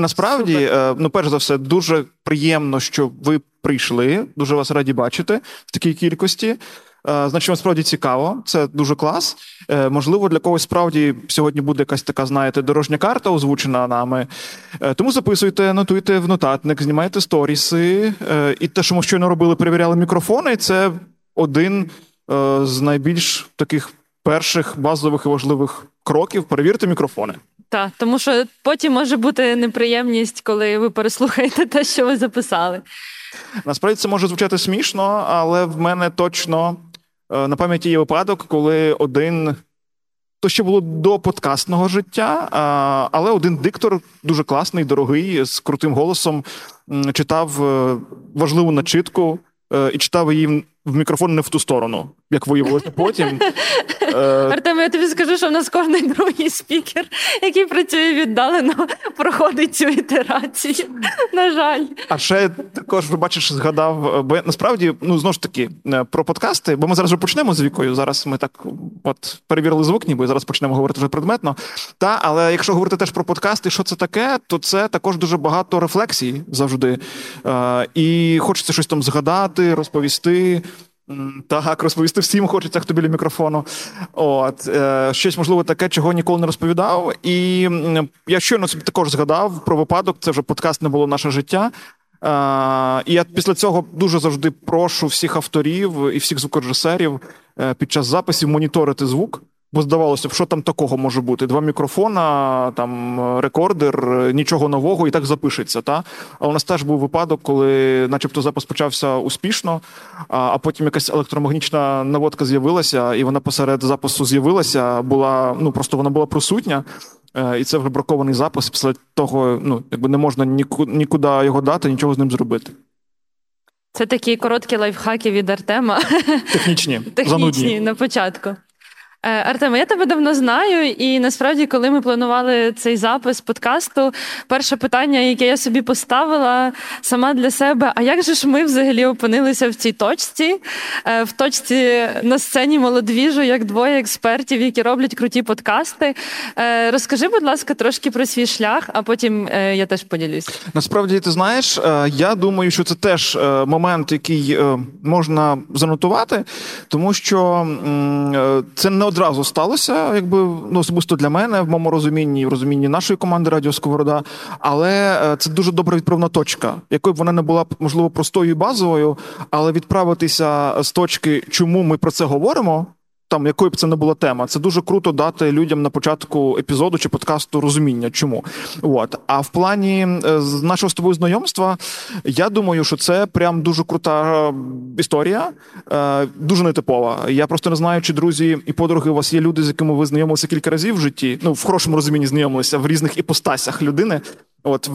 Насправді, Супер. ну перш за все, дуже приємно, що ви прийшли. Дуже вас раді бачити в такій кількості. Значить, вам справді цікаво, це дуже клас. Е, можливо, для когось справді сьогодні буде якась така, знаєте, дорожня карта озвучена нами. Е, тому записуйте, нотуйте в нотатник, знімайте сторіси. Е, і те, що ми щойно робили, перевіряли мікрофони, це один з найбільш таких перших базових і важливих кроків. Перевірте мікрофони. Так, тому що потім може бути неприємність, коли ви переслухаєте те, що ви записали. Насправді це може звучати смішно, але в мене точно Е, на пам'яті є випадок, коли один. То ще було до подкастного життя, але один диктор дуже класний, дорогий, з крутим голосом читав е, важливу начитку е, і читав її в мікрофон не в ту сторону, як виявилося потім. Е, Артем, я тобі скажу, що в нас кожний другий спікер, який працює віддалено, проходить цю ітерацію. На жаль. А ще також ви бачиш, згадав, бо насправді, ну знову ж таки, е, про подкасти, бо ми зараз вже почнемо з вікою. Зараз ми так от перевірили звук, ніби зараз почнемо говорити вже предметно. Та, але якщо говорити теж про подкасти, що це таке, то це також дуже багато рефлексій завжди. Е, і хочеться щось там згадати, розповісти. Так, розповісти всім хочеться, хто біля мікрофону. От е, щось можливо таке, чого ніколи не розповідав. І я щойно собі також згадав про випадок. Це вже подкаст не було наше життя. Е, і я після цього дуже завжди прошу всіх авторів і всіх звукорежисерів е, під час записів моніторити звук. Бо здавалося б, що там такого може бути? Два мікрофона, там рекордер, нічого нового, і так запишеться. Та? А у нас теж був випадок, коли, начебто, запис почався успішно, а потім якась електромагнітна наводка з'явилася, і вона посеред запису з'явилася. Була ну просто вона була присутня. Е, і це вже бракований запис. Після того ну, якби не можна нікуди його дати, нічого з ним зробити. Це такі короткі лайфхаки від Артема. Технічні. Технічні занудні. на початку. Е, Артема, я тебе давно знаю, і насправді, коли ми планували цей запис подкасту, перше питання, яке я собі поставила сама для себе: а як же ж ми взагалі опинилися в цій точці, е, в точці на сцені молодвіжу, як двоє експертів, які роблять круті подкасти? Е, розкажи, будь ласка, трошки про свій шлях, а потім я теж поділюсь. Насправді, ти знаєш, я думаю, що це теж момент, який можна занотувати, тому що це не одразу сталося, якби ну, особисто для мене, в моєму розумінні, в розумінні нашої команди Радіо Сковорода. Але е, це дуже добра відправна точка, якою б вона не була можливо простою і базовою, але відправитися з точки, чому ми про це говоримо там якою б це не була тема, це дуже круто дати людям на початку епізоду чи подкасту розуміння, чому. От. А в плані е, нашого з тобою знайомства, я думаю, що це прям дуже крута е, історія, е, дуже нетипова. Я просто не знаю, чи друзі і подруги у вас є люди, з якими ви знайомилися кілька разів в житті. Ну, в хорошому розумінні знайомилися в різних іпостасях людини. От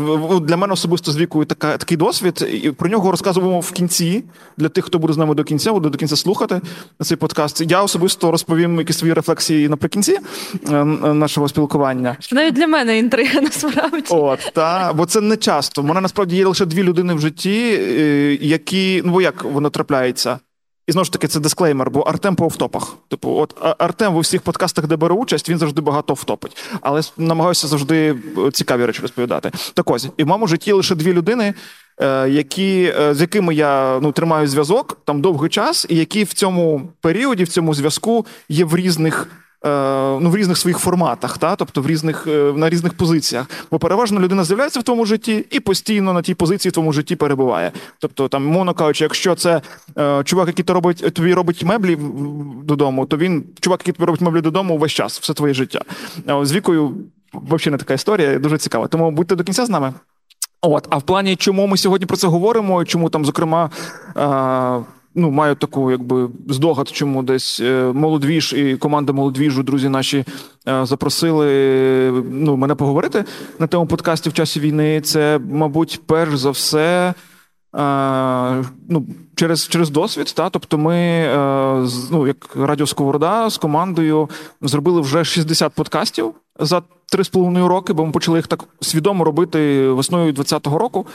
для мене особисто з вікою така такий досвід. І Про нього розказуємо в кінці для тих, хто буде з нами до кінця, буде до кінця слухати цей подкаст. Я особисто розповім якісь свої рефлексії наприкінці е, нашого спілкування. Навіть для мене інтрига насправді. От та бо це не часто. У мене насправді є лише дві людини в житті, е, які ну бо як воно трапляється. І знову ж таки, це дисклеймер, бо Артем по офтопах. Типу, от Артем у всіх подкастах, де бере участь, він завжди багато втопить. Але намагаюся завжди е, цікаві речі розповідати. Так ось, і в моєму житті лише дві людини, е, які, е, з якими я ну, тримаю зв'язок там довгий час, і які в цьому періоді, в цьому зв'язку є в різних. Е, ну, в різних своїх форматах, та? тобто в різних, е, на різних позиціях. Бо переважно людина з'являється в тому житті і постійно на тій позиції в тому житті перебуває. Тобто, там, мовно кажучи, якщо це е, чувак, який робить, тобі робить меблі додому, то він чувак, який тобі робить меблі додому весь час, все твоє життя. З вікою взагалі не така історія, дуже цікава. Тому будьте до кінця з нами. От, а в плані, чому ми сьогодні про це говоримо, і чому там, зокрема, ну, маю таку, якби здогад, чому десь е, молодвіж і команда молодвіжу, друзі наші е, запросили ну, мене поговорити на тему подкастів в часі війни. Це, мабуть, перш за все. Е, ну, Через через досвід, та тобто ми, ну як Радіо Сковорода з командою зробили вже 60 подкастів за 3,5 роки, бо ми почали їх так свідомо робити весною 2020 року,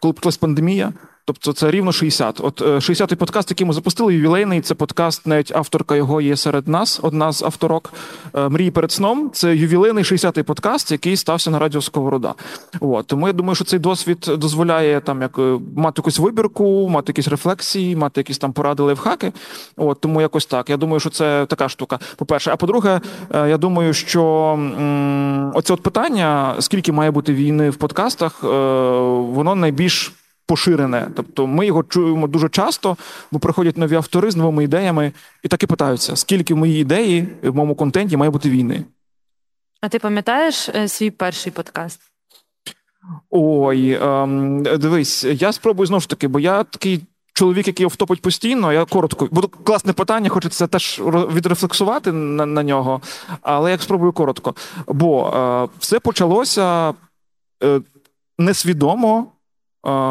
коли почалась пандемія. Тобто це рівно 60. От 60-й подкаст, який ми запустили, ювілейний, це подкаст, навіть авторка його є серед нас, одна з авторок Мрії перед сном. Це ювілейний 60-й подкаст, який стався на радіо Сковорода. От. Тому я думаю, що цей досвід дозволяє там як мати якусь вибірку, мати якісь рефлексії, мати якісь там поради лайфхаки. От Тому якось так. Я думаю, що це така штука. По-перше, а по-друге, я думаю, що оце от питання, скільки має бути війни в подкастах, воно найбільш поширене. Тобто ми його чуємо дуже часто, бо приходять нові автори з новими ідеями і так і питаються, скільки в моїй ідеї в моєму контенті має бути війни. А ти пам'ятаєш е, свій перший подкаст? Ой, ем, дивись, я спробую знову ж таки, бо я такий. Чоловік, який втопить постійно, я коротко. Буду класне питання, хочеться теж відрефлексувати на на нього, але я спробую коротко. Бо е, все почалося е, несвідомо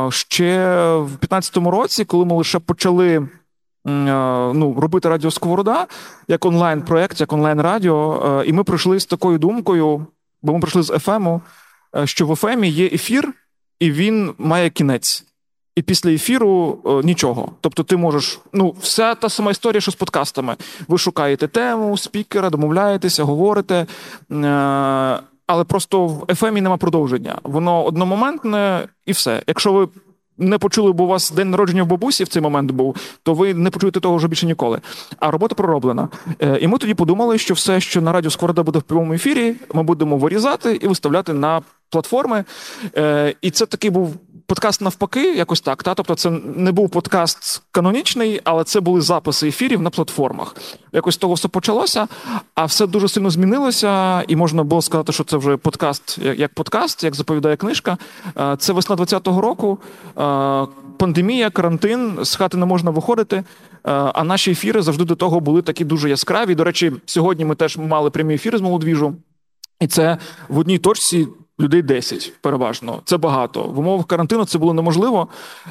ще в 2015 році, коли ми лише почали ну, робити Радіо Сковорода як онлайн-проєкт, як онлайн-радіо, і ми прийшли з такою думкою, бо ми прийшли з ефему, що в ефемі є ефір, і він має кінець. І після ефіру нічого. Тобто, ти можеш, ну, вся та сама історія, що з подкастами. Ви шукаєте тему, спікера, домовляєтеся, говорите. Але просто в ефемі нема продовження. Воно одномоментне і все. Якщо ви не почули, бо у вас день народження в бабусі в цей момент був, то ви не почуєте того вже більше ніколи. А робота пророблена. Е, і ми тоді подумали, що все, що на радіо Скорода буде в прямому ефірі, ми будемо вирізати і виставляти на платформи. Е, і це такий був подкаст навпаки, якось так. Та? Тобто, це не був подкаст канонічний, але це були записи ефірів на платформах. Якось того все почалося, а все дуже сильно змінилося, і можна було сказати, що це вже подкаст як подкаст, як заповідає книжка. Це весна 20-го року. Пандемія, карантин, з хати не можна виходити. А наші ефіри завжди до того були такі дуже яскраві. До речі, сьогодні ми теж мали прямі ефіри з молодвіжу. І це в одній точці людей 10 переважно. Це багато. В умовах карантину це було неможливо,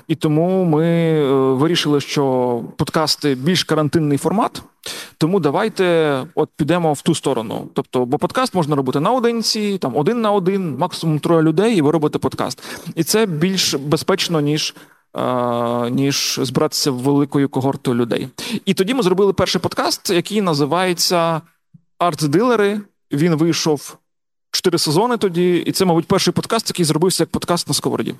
і тому ми е, вирішили, що подкасти більш карантинний формат. Тому давайте от підемо в ту сторону. Тобто, бо подкаст можна робити наодинці, там один на один, максимум троє людей, і ви робите подкаст. І це більш безпечно, ніж. Ніж збиратися великою когортою людей. І тоді ми зробили перший подкаст, який називається Артдилери. Він вийшов чотири сезони тоді, і це, мабуть, перший подкаст, який зробився як подкаст на сковороді.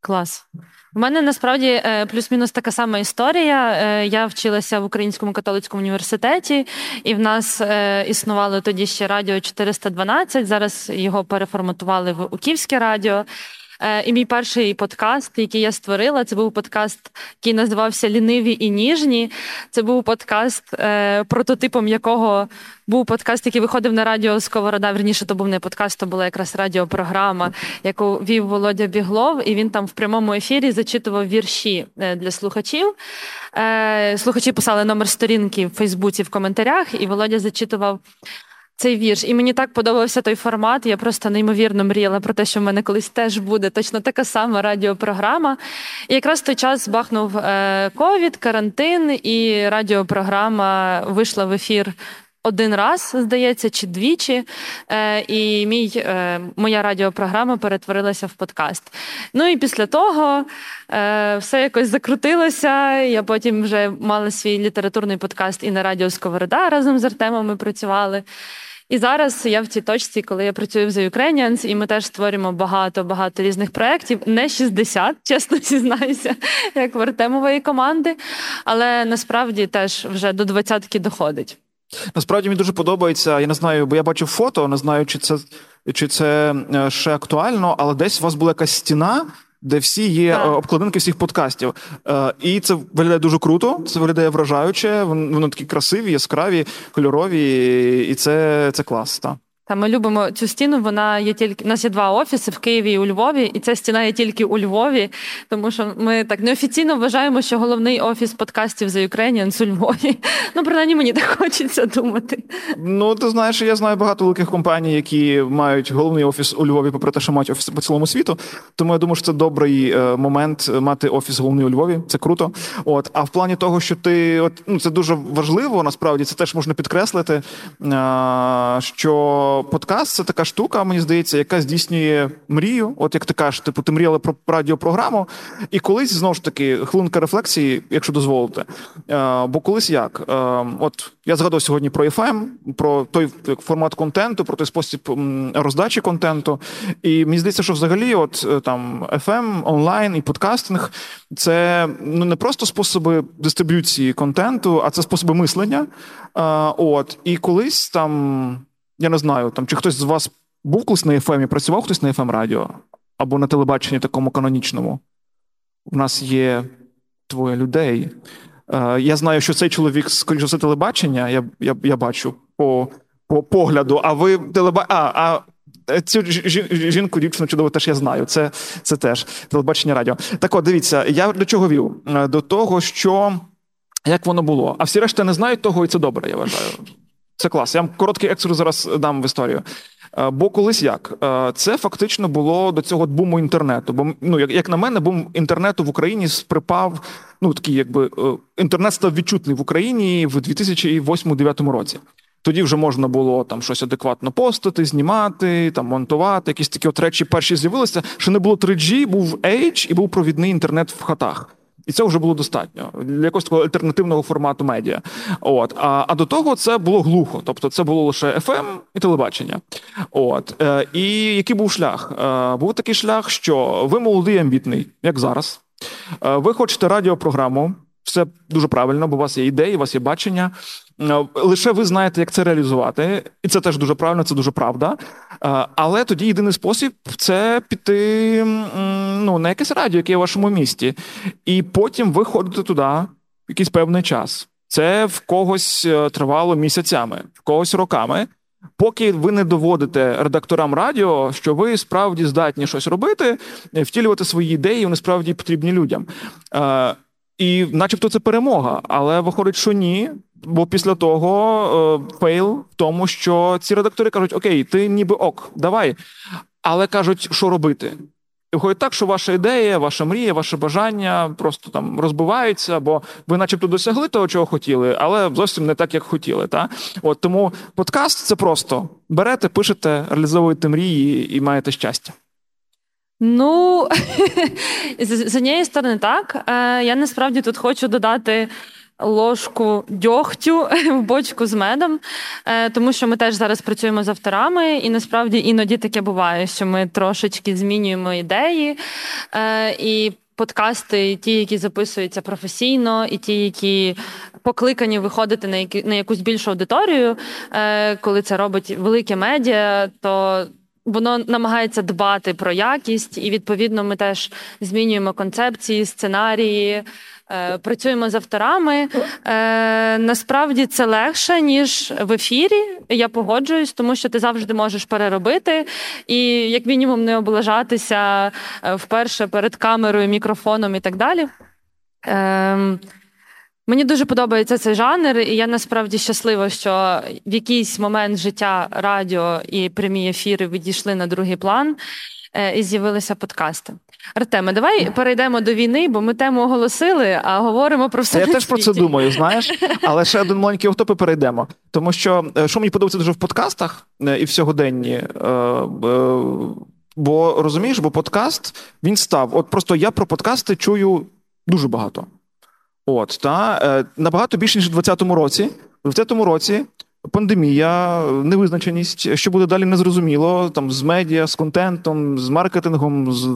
Клас. У мене насправді е, плюс-мінус така сама історія. Е, я вчилася в Українському католицькому університеті, і в нас е, існувало тоді ще радіо 412. Зараз його переформатували в Уківське радіо. Е, і мій перший подкаст, який я створила, це був подкаст, який називався Ліниві і ніжні. Це був подкаст, е, прототипом якого був подкаст, який виходив на радіо Сковорода. Верніше, то був не подкаст, то була якраз радіопрограма, яку вів Володя Біглов, і він там в прямому ефірі зачитував вірші е, для слухачів. Слухачі писали номер сторінки в Фейсбуці в коментарях, і Володя зачитував цей вірш. І мені так подобався той формат. Я просто неймовірно мріяла про те, що в мене колись теж буде точно така сама радіопрограма. І якраз в той час бахнув е, ковід, карантин, і радіопрограма вийшла в ефір. Один раз, здається, чи двічі, е, і мій, е, моя радіопрограма перетворилася в подкаст. Ну і після того е, все якось закрутилося. Я потім вже мала свій літературний подкаст і на радіо Сковорода разом з Артемом ми працювали. І зараз я в цій точці, коли я працюю в The Ukrainians, і ми теж створюємо багато-багато різних проєктів. Не 60, чесно зізнаюся, як в Артемової команди, але насправді теж вже до двадцятки доходить. Насправді мені дуже подобається. Я не знаю, бо я бачив фото, не знаю, чи це чи це е, ще актуально, але десь у вас була якась стіна де всі є так. Е, обкладинки всіх подкастів. Е, і це виглядає дуже круто, це виглядає вражаюче. Вони такі красиві, яскраві, кольорові, і це це клас. Так. Та ми любимо цю стіну. Вона є тільки у нас є два офіси в Києві і у Львові, і ця стіна є тільки у Львові, тому що ми так неофіційно вважаємо, що головний офіс подкастів за Ukrainians у Львові. Ну, принаймні, мені так хочеться думати. Ну, ти знаєш, я знаю багато великих компаній, які мають головний офіс у Львові, попри те, що мають офіс по цілому світу. Тому я думаю, що це добрий е, момент мати офіс головний у Львові. Це круто. От, а в плані того, що ти от ну це дуже важливо, насправді це теж можна підкреслити. Що подкаст це така штука, мені здається, яка здійснює мрію. От як ти кажеш, типу, ти мріяла про радіопрограму, і колись знову ж таки хвилинка рефлексії, якщо дозволите. Е, бо колись як? Е, от я згадав сьогодні про FM, про той формат контенту, про той спосіб роздачі контенту. І мені здається, що взагалі, от е, там FM, онлайн і подкастинг це ну не просто способи дистриб'юції контенту, а це способи мислення. От і колись там, я не знаю, там чи хтось з вас був колись на FM і працював хтось на FM радіо або на телебаченні такому канонічному. У нас є двоє людей. Я знаю, що цей чоловік, скоріше все, телебачення, я я, я бачу по по погляду, а ви телеба... А, а Цю жінку, дівчину чудово теж я знаю. Це це теж телебачення радіо. Так от, дивіться, я до чого вів? До того, що як воно було. А всі решта не знають того, і це добре, я вважаю. Це клас. Я вам короткий екскурс зараз дам в історію. Е, бо колись як е, це фактично було до цього буму інтернету. Бо ну, як як на мене, бум інтернету в Україні припав. Ну такий, якби е, інтернет став відчутний в Україні в 2008-2009 році. Тоді вже можна було там щось адекватно постити, знімати, там монтувати. Якісь такі от речі перші з'явилися. Що не було 3G, був H і був провідний інтернет в хатах. І це вже було достатньо для якогось такого альтернативного формату медіа. От а а до того це було глухо, тобто це було лише FM і телебачення. От е, і який був шлях? Е, Був такий шлях, що ви молодий, амбітний, як зараз. Е, ви хочете радіопрограму. Все дуже правильно, бо у вас є ідеї, у вас є бачення. Е, лише ви знаєте, як це реалізувати, і це теж дуже правильно, це дуже правда. Е, але тоді єдиний спосіб це піти ну, на якесь радіо, яке є в вашому місті, і потім ви ходите туди якийсь певний час. Це в когось е, тривало місяцями, в когось роками. Поки ви не доводите редакторам радіо, що ви справді здатні щось робити, втілювати свої ідеї, вони справді потрібні людям. І, начебто, це перемога, але виходить, що ні. Бо після того е, fail в тому, що ці редактори кажуть: Okay, ти ніби ok, давай. Але кажуть, що робити. І виходить так, що ваша ідея, ваша мрія, ваше бажання просто там розбиваються, бо ви, начебто, досягли того, чого хотіли, але зовсім не так, як хотіли. Та? От Тому подкаст це просто берете, пишете, реалізовуєте мрії і маєте щастя. Ну, з однієї сторони, так. Е, я насправді тут хочу додати. Ложку дьогтю в бочку з медом, е, тому що ми теж зараз працюємо з авторами, і насправді іноді таке буває, що ми трошечки змінюємо ідеї. Е, і подкасти, ті, які записуються професійно, і ті, які покликані виходити на які на якусь більшу аудиторію, коли це робить велике медіа, то Воно намагається дбати про якість, і відповідно ми теж змінюємо концепції, сценарії, е, працюємо з авторами. Е, Насправді це легше ніж в ефірі. Я погоджуюсь, тому що ти завжди можеш переробити і, як мінімум, не облажатися е, вперше перед камерою, мікрофоном і так далі. Е, Мені дуже подобається цей жанр, і я насправді щаслива, що в якийсь момент життя радіо і прямі ефіри відійшли на другий план е, і з'явилися подкасти. Артеме, давай перейдемо до війни, бо ми тему оголосили, а говоримо про все. Я теж про це думаю, знаєш, але ще один маленький автоп і перейдемо. Тому що е, що мені подобається дуже в подкастах е, і в сьогоденні. Бо розумієш, бо подкаст він став. От просто я про подкасти чую дуже багато. От та е, набагато більше ніж у 2020 році. У 2020 році Пандемія, невизначеність, що буде далі незрозуміло, там з медіа, з контентом, з маркетингом, з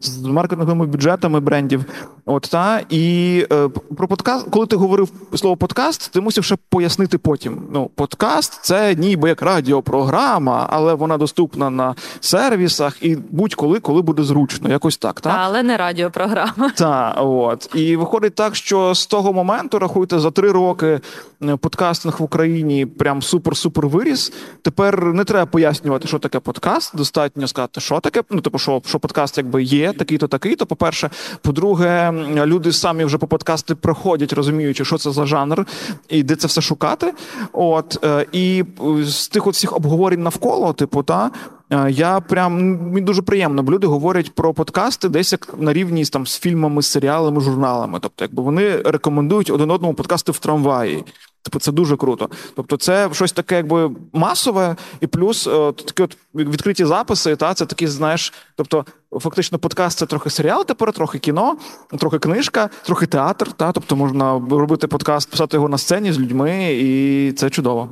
з маркетинговими бюджетами брендів. От та і е, про подкаст, коли ти говорив слово подкаст, ти мусив ще пояснити потім. Ну, подкаст це ніби як радіопрограма, але вона доступна на сервісах і будь-коли, коли буде зручно, якось так. Та? Але не радіопрограма. Так, от і виходить так, що з того моменту рахуйте за три роки е, подкастинг в Україні прям супер-супер виріс. Тепер не треба пояснювати, що таке подкаст. Достатньо сказати, що таке. Ну, типу, що що подкаст якби є, такий-то, такий-то. По-перше, по-друге, люди самі вже по подкасти проходять, розуміючи, що це за жанр і де це все шукати. От е, і з тих от всіх обговорень навколо, типу, та. Е, я прям мені дуже приємно, бо люди говорять про подкасти десь як на рівні там з фільмами, з серіалами, журналами. Тобто, якби вони рекомендують один одному подкасти в трамваї. Типу, це дуже круто. Тобто, це щось таке, якби масове, і плюс о, такі от відкриті записи. Та це такі, знаєш, тобто, фактично, подкаст це трохи серіал, тепер, трохи кіно, трохи книжка, трохи театр. Та, Тобто можна робити подкаст, писати його на сцені з людьми, і це чудово.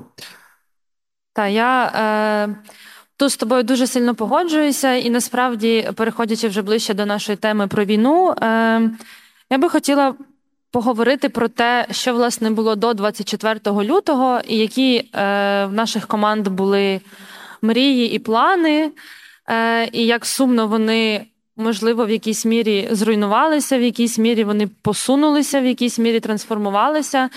Та я е, тут з тобою дуже сильно погоджуюся, і насправді, переходячи вже ближче до нашої теми про війну, е, я би хотіла поговорити про те, що власне було до 24 лютого, і які е, в наших команд були мрії і плани, е, і як сумно вони. Можливо, в якійсь мірі зруйнувалися, в якійсь мірі вони посунулися, в якійсь мірі трансформувалися.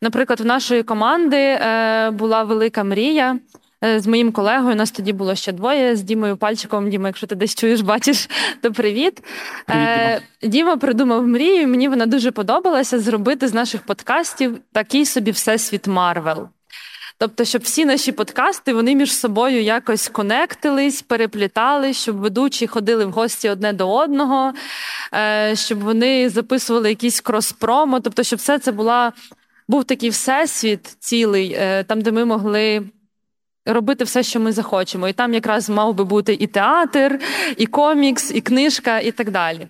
Наприклад, в нашої команди е, була велика мрія з моїм колегою. У нас тоді було ще двоє з Дімою Пальчиком. Діма, якщо ти десь чуєш, бачиш, то привіт. привіт Діма. Діма придумав мрію. Мені вона дуже подобалася зробити з наших подкастів такий собі всесвіт Марвел. Тобто, щоб всі наші подкасти вони між собою якось конектились, переплітались, щоб ведучі ходили в гості одне до одного, е, щоб вони записували якісь крос-промо. Тобто, щоб все це була був такий всесвіт цілий, е, там, де ми могли робити все, що ми захочемо. І там якраз мав би бути і театр, і комікс, і книжка, і так далі.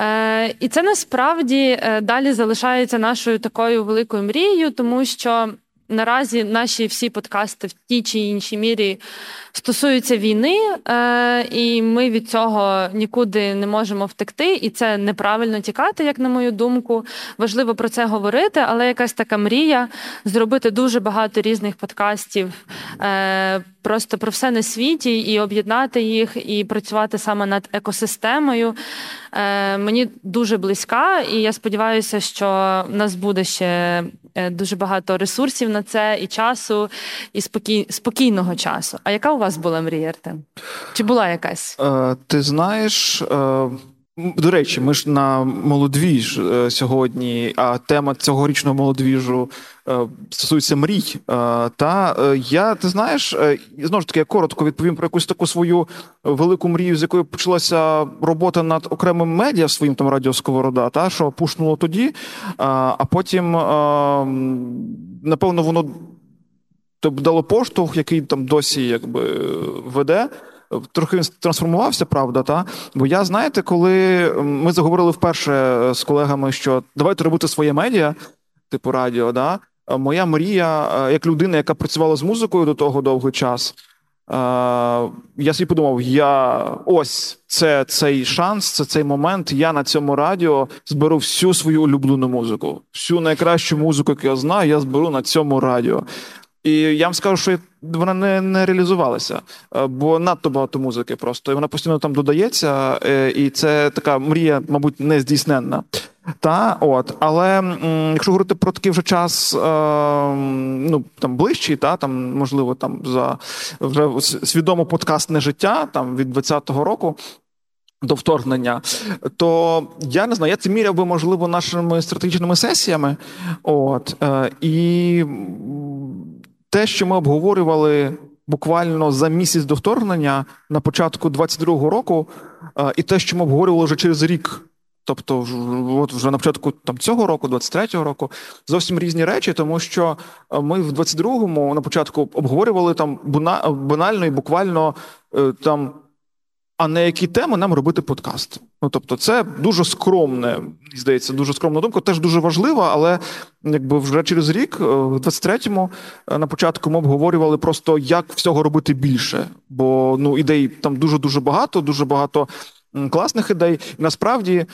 Е, І це насправді е, далі залишається нашою такою великою мрією, тому що наразі наші всі подкасти в тій чи іншій мірі стосуються війни, е, і ми від цього нікуди не можемо втекти, і це неправильно тікати, як на мою думку. Важливо про це говорити, але якась така мрія зробити дуже багато різних подкастів. Е, просто про все на світі і об'єднати їх, і працювати саме над екосистемою. Е, Мені дуже близька, і я сподіваюся, що в нас буде ще дуже багато ресурсів на це, і часу, і спокій, спокійного часу. А яка у вас була мрія, Артем? Чи була якась? Е, Ти знаєш. Е... До речі, ми ж на молодвіж е, сьогодні, а тема цьогорічного молодвіжу е, стосується мрій. Е, та я, ти знаєш, знову ж таки, я коротко відповім про якусь таку свою велику мрію, з якою почалася робота над окремим медіа своїм там радіо Сковорода, та що пушнуло тоді, а потім, напевно, воно дало поштовх, який там досі якби веде трохи трансформувався, правда, та бо я знаєте, коли ми заговорили вперше з колегами, що давайте робити своє медіа, типу радіо, да. Моя мрія, як людина, яка працювала з музикою до того довгий час. Я собі подумав, я ось це цей шанс, це цей момент. Я на цьому радіо зберу всю свою улюблену музику, всю найкращу музику, яку я знаю, я зберу на цьому радіо. І я вам скажу, що вона не не реалізувалася, е, бо надто багато музики просто і вона постійно там додається, е, і це така мрія, мабуть, не здійсненна. Та от, але м, якщо говорити про такий вже час, е, ну там ближчий, та там можливо там за вже свідомо подкастне життя, там від 20-го року. До вторгнення, то я не знаю, я це міряв би, можливо, нашими стратегічними сесіями. От, е, І те, що ми обговорювали буквально за місяць до вторгнення на початку 22-го року, е, і те, що ми обговорювали вже через рік. Тобто, от вже на початку там цього року, 23-го року, зовсім різні речі, тому що е, ми в 22-му на початку обговорювали там банально і буквально е, там а на які теми нам робити подкаст. Ну тобто, це дуже скромне, здається, дуже скромна думка, теж дуже важлива, але якби вже через рік, е, в 23-му, е, на початку ми обговорювали просто, як всього робити більше. Бо ну ідей там дуже дуже багато, дуже багато класних ідей. І насправді, е,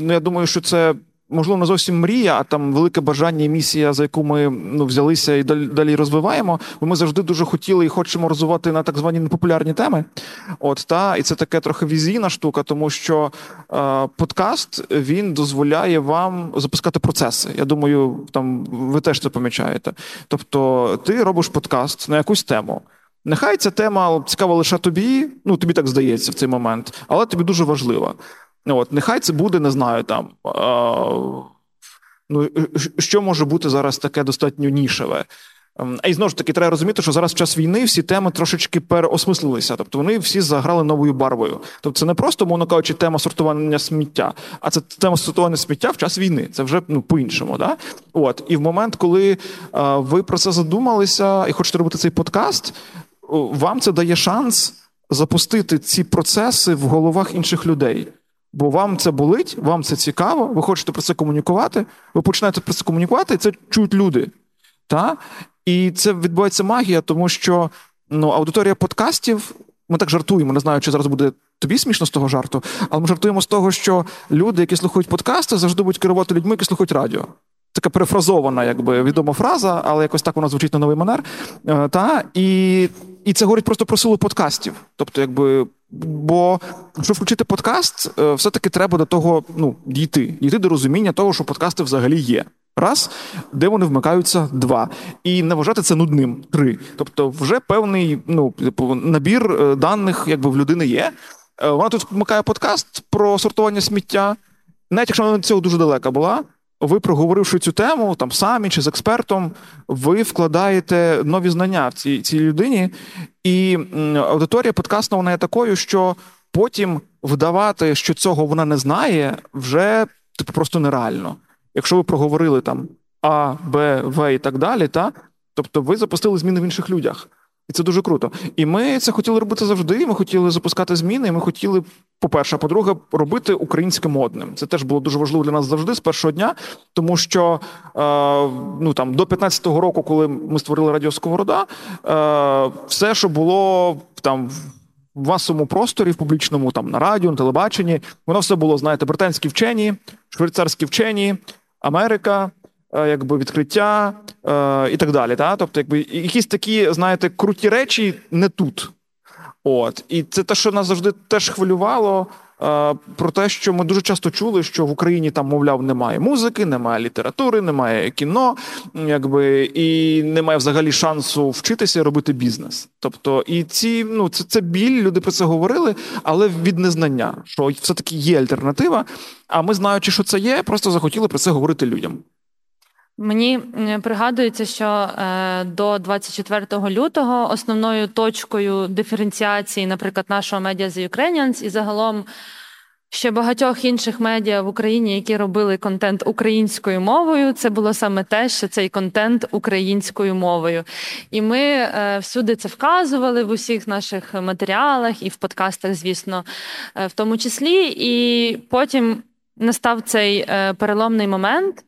ну я думаю, що це можливо, не зовсім мрія, а там велике бажання і місія, за яку ми ну, взялися і далі, розвиваємо. Бо ми завжди дуже хотіли і хочемо розвивати на так звані непопулярні теми. От та і це таке трохи візійна штука, тому що е, подкаст він дозволяє вам запускати процеси. Я думаю, там ви теж це помічаєте. Тобто, ти робиш подкаст на якусь тему. Нехай ця тема цікава лише тобі, ну тобі так здається в цей момент, але тобі дуже важлива. От, Нехай це буде, не знаю, там. А, ну, Що може бути зараз таке достатньо нішеве? Ем, й знову ж таки, треба розуміти, що зараз в час війни всі теми трошечки переосмислилися. Тобто вони всі заграли новою барвою. Тобто це не просто, мовно кажучи, тема сортування сміття, а це тема сортування сміття в час війни. Це вже ну, по-іншому. Да? От. І в момент, коли а, ви про це задумалися і хочете робити цей подкаст, вам це дає шанс запустити ці процеси в головах інших людей. Бо вам це болить, вам це цікаво, ви хочете про це комунікувати, ви починаєте про це комунікувати, і це чують люди. Та? І це відбувається магія, тому що ну, аудиторія подкастів, ми так жартуємо, не знаю, чи зараз буде тобі смішно з того жарту, але ми жартуємо з того, що люди, які слухають подкасти, завжди будуть керувати людьми, які слухають радіо. Така перефразована, якби відома фраза, але якось так вона звучить на новий манер. Е, та? І і це говорить просто про силу подкастів. Тобто, якби, бо щоб включити подкаст, е, все-таки треба до того ну, дійти, дійти до розуміння того, що подкасти взагалі є. Раз, де вони вмикаються два. І не вважати це нудним три. Тобто, вже певний ну, типу, набір е, даних якби в людини є. Вона тут вмикає подкаст про сортування сміття. Навіть якщо вона цього дуже далека була, ви, проговоривши цю тему там самі чи з експертом, ви вкладаєте нові знання в цій цій людині. І аудиторія подкастна вона є такою, що потім вдавати, що цього вона не знає, вже типу просто нереально. Якщо ви проговорили там А, Б, В і так далі, та тобто ви запустили зміни в інших людях. І це дуже круто. І ми це хотіли робити завжди. Ми хотіли запускати зміни. і Ми хотіли, по-перше, а по-друге, робити українське модним. Це теж було дуже важливо для нас завжди з першого дня, тому що е, ну там до 15-го року, коли ми створили Радіо Сковорода, е, все, що було там. В масовому просторі, в публічному, там на радіо, на телебаченні, воно все було, знаєте, британські вчені, швейцарські вчені, Америка, якби відкриття е, і так далі. Та? Тобто, якби якісь такі, знаєте, круті речі не тут. От. І це те, що нас завжди теж хвилювало. Е, про те, що ми дуже часто чули, що в Україні там, мовляв, немає музики, немає літератури, немає кіно, якби і немає взагалі шансу вчитися і робити бізнес. Тобто, і ці ну це це біль, люди про це говорили, але від незнання, що все таки є альтернатива. А ми, знаючи, що це є, просто захотіли про це говорити людям. Мені пригадується, що е, до 24 лютого основною точкою диференціації, наприклад, нашого медіа The Ukrainians і загалом ще багатьох інших медіа в Україні, які робили контент українською мовою, це було саме те, що цей контент українською мовою. І ми е, всюди це вказували в усіх наших матеріалах і в подкастах, звісно, е, в тому числі. І потім настав цей переломний момент.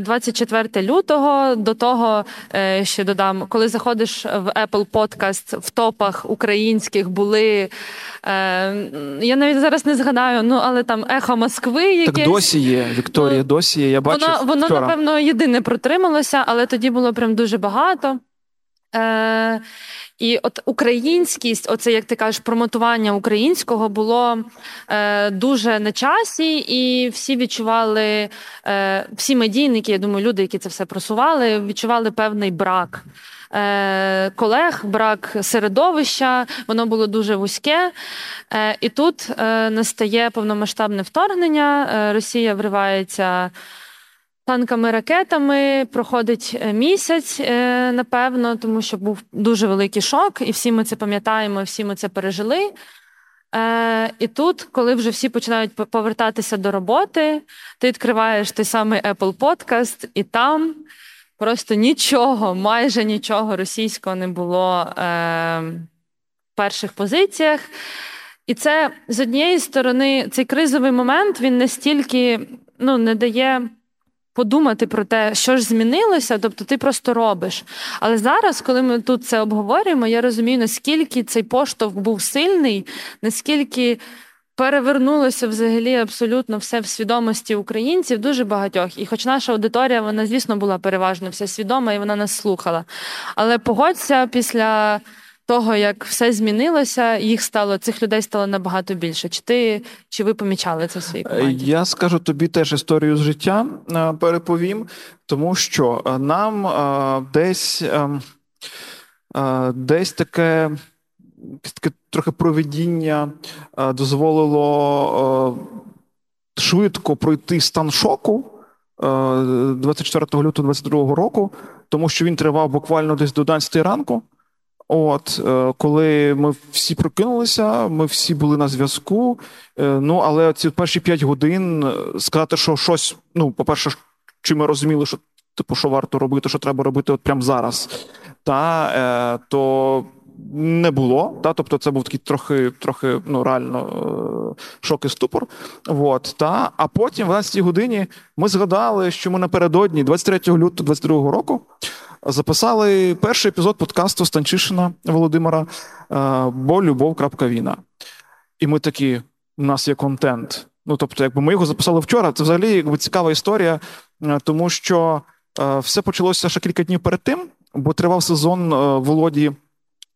24 е, лютого. До того е, ще додам, коли заходиш в Apple Podcast, в топах українських були. Е, я навіть зараз не згадаю, ну але там ехо Москви. якесь. Так досі є, Вікторія, ну, досі є. Я бачу. Воно, воно напевно, єдине протрималося, але тоді було прям дуже багато. Е, і от українськість, оце як ти кажеш, промотування українського було е, дуже на часі, і всі відчували, е, всі медійники, я думаю, люди, які це все просували, відчували певний брак. Е, колег, брак середовища, воно було дуже вузьке. Е, і тут е, настає повномасштабне вторгнення. Росія вривається танками, ракетами проходить е, місяць, е, напевно, тому що був дуже великий шок, і всі ми це пам'ятаємо, всі ми це пережили. Е, і тут, коли вже всі починають повертатися до роботи, ти відкриваєш той самий Apple Podcast, і там просто нічого, майже нічого російського не було в перших позиціях. І це з однієї сторони, цей кризовий момент він настільки ну, не дає подумати про те, що ж змінилося, тобто ти просто робиш. Але зараз, коли ми тут це обговорюємо, я розумію, наскільки цей поштовх був сильний, наскільки. Перевернулося взагалі абсолютно все в свідомості українців, дуже багатьох. І хоч наша аудиторія, вона, звісно, була переважно вся свідома, і вона нас слухала. Але погодься після того, як все змінилося, їх стало цих людей стало набагато більше. Чи ти чи ви помічали це в своїй е, команді? Я скажу тобі теж історію з життя е, переповім, тому що е, нам десь ем, десь таке. Таке трохи проведіння дозволило швидко пройти стан шоку, 24 лютого 22 року, тому що він тривав буквально десь до 11 ранку. От, коли ми всі прокинулися, ми всі були на зв'язку. Ну, але ці перші 5 годин сказати, що щось, ну, по-перше, чи ми розуміли, що типу, що варто робити, що треба робити от прямо зараз, та е, то не було. Та, Тобто, це був такий трохи трохи ну, реально е, шок і ступор. От, та, А потім, в 12 годині, ми згадали, що ми напередодні, 23 лютого 22 року, записали перший епізод подкасту Станчишина Володимира е, Бо любов.війна. І ми такі, у нас є контент. Ну, тобто, якби ми його записали вчора, це взагалі якби цікава історія, е, тому що е, все почалося ще кілька днів перед тим, бо тривав сезон Володі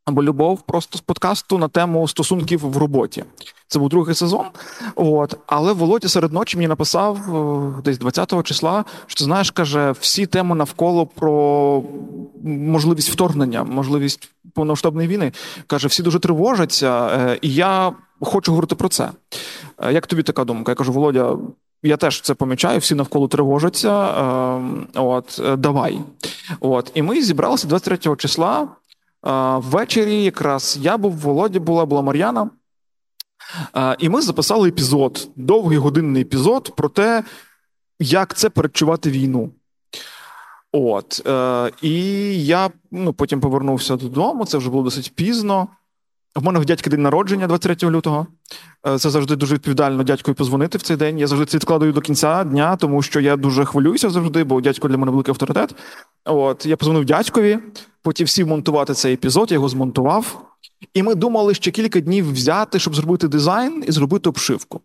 або любов просто з подкасту на тему стосунків в роботі. Це був другий сезон. От, але Володя серед ночі мені написав десь 20-го числа, що ти знаєш, каже, всі теми навколо про можливість вторгнення, можливість повномасштабної війни. Каже, всі дуже тривожаться, і я хочу говорити про це. Як тобі така думка? Я кажу, Володя, я теж це помічаю, всі навколо тривожаться. Ем, от, е, Давай. От, І ми зібралися 23 числа. Ввечері якраз я був, Володя була, була Мар'яна. І ми записали епізод, довгий годинний епізод про те, як це передчувати війну. От. Е, І я ну, потім повернувся додому, це вже було досить пізно. В мене в дядька день народження 23 лютого. Е, це завжди дуже відповідально дядькові позвонити в цей день. Я завжди це відкладаю до кінця дня, тому що я дуже хвилююся завжди, бо дядько для мене великий авторитет. От я позвонив дядькові, потім сів монтувати цей епізод, я його змонтував. І ми думали ще кілька днів взяти, щоб зробити дизайн і зробити обшивку.